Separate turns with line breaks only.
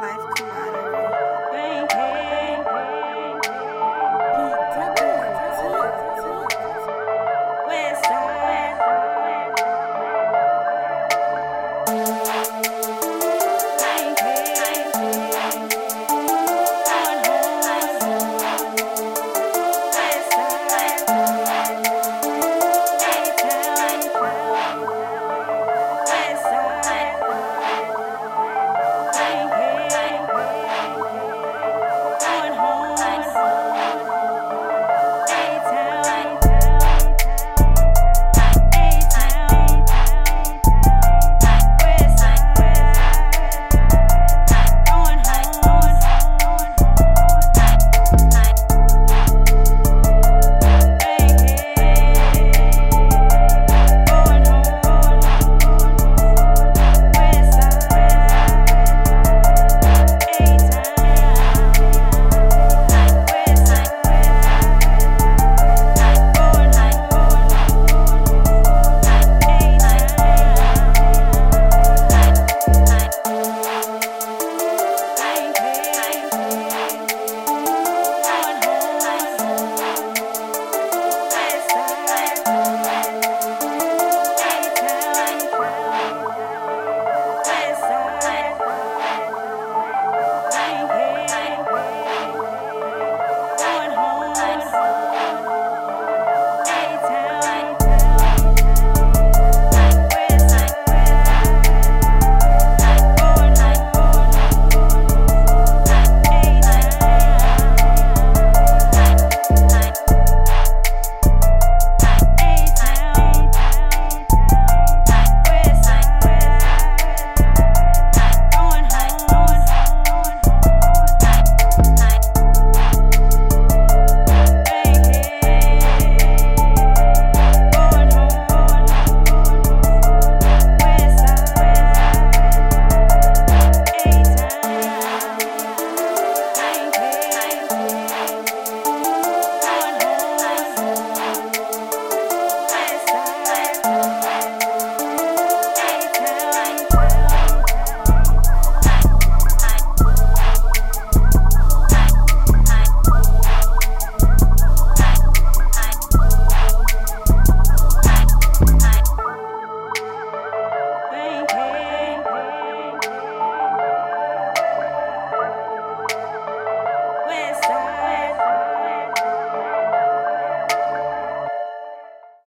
life night.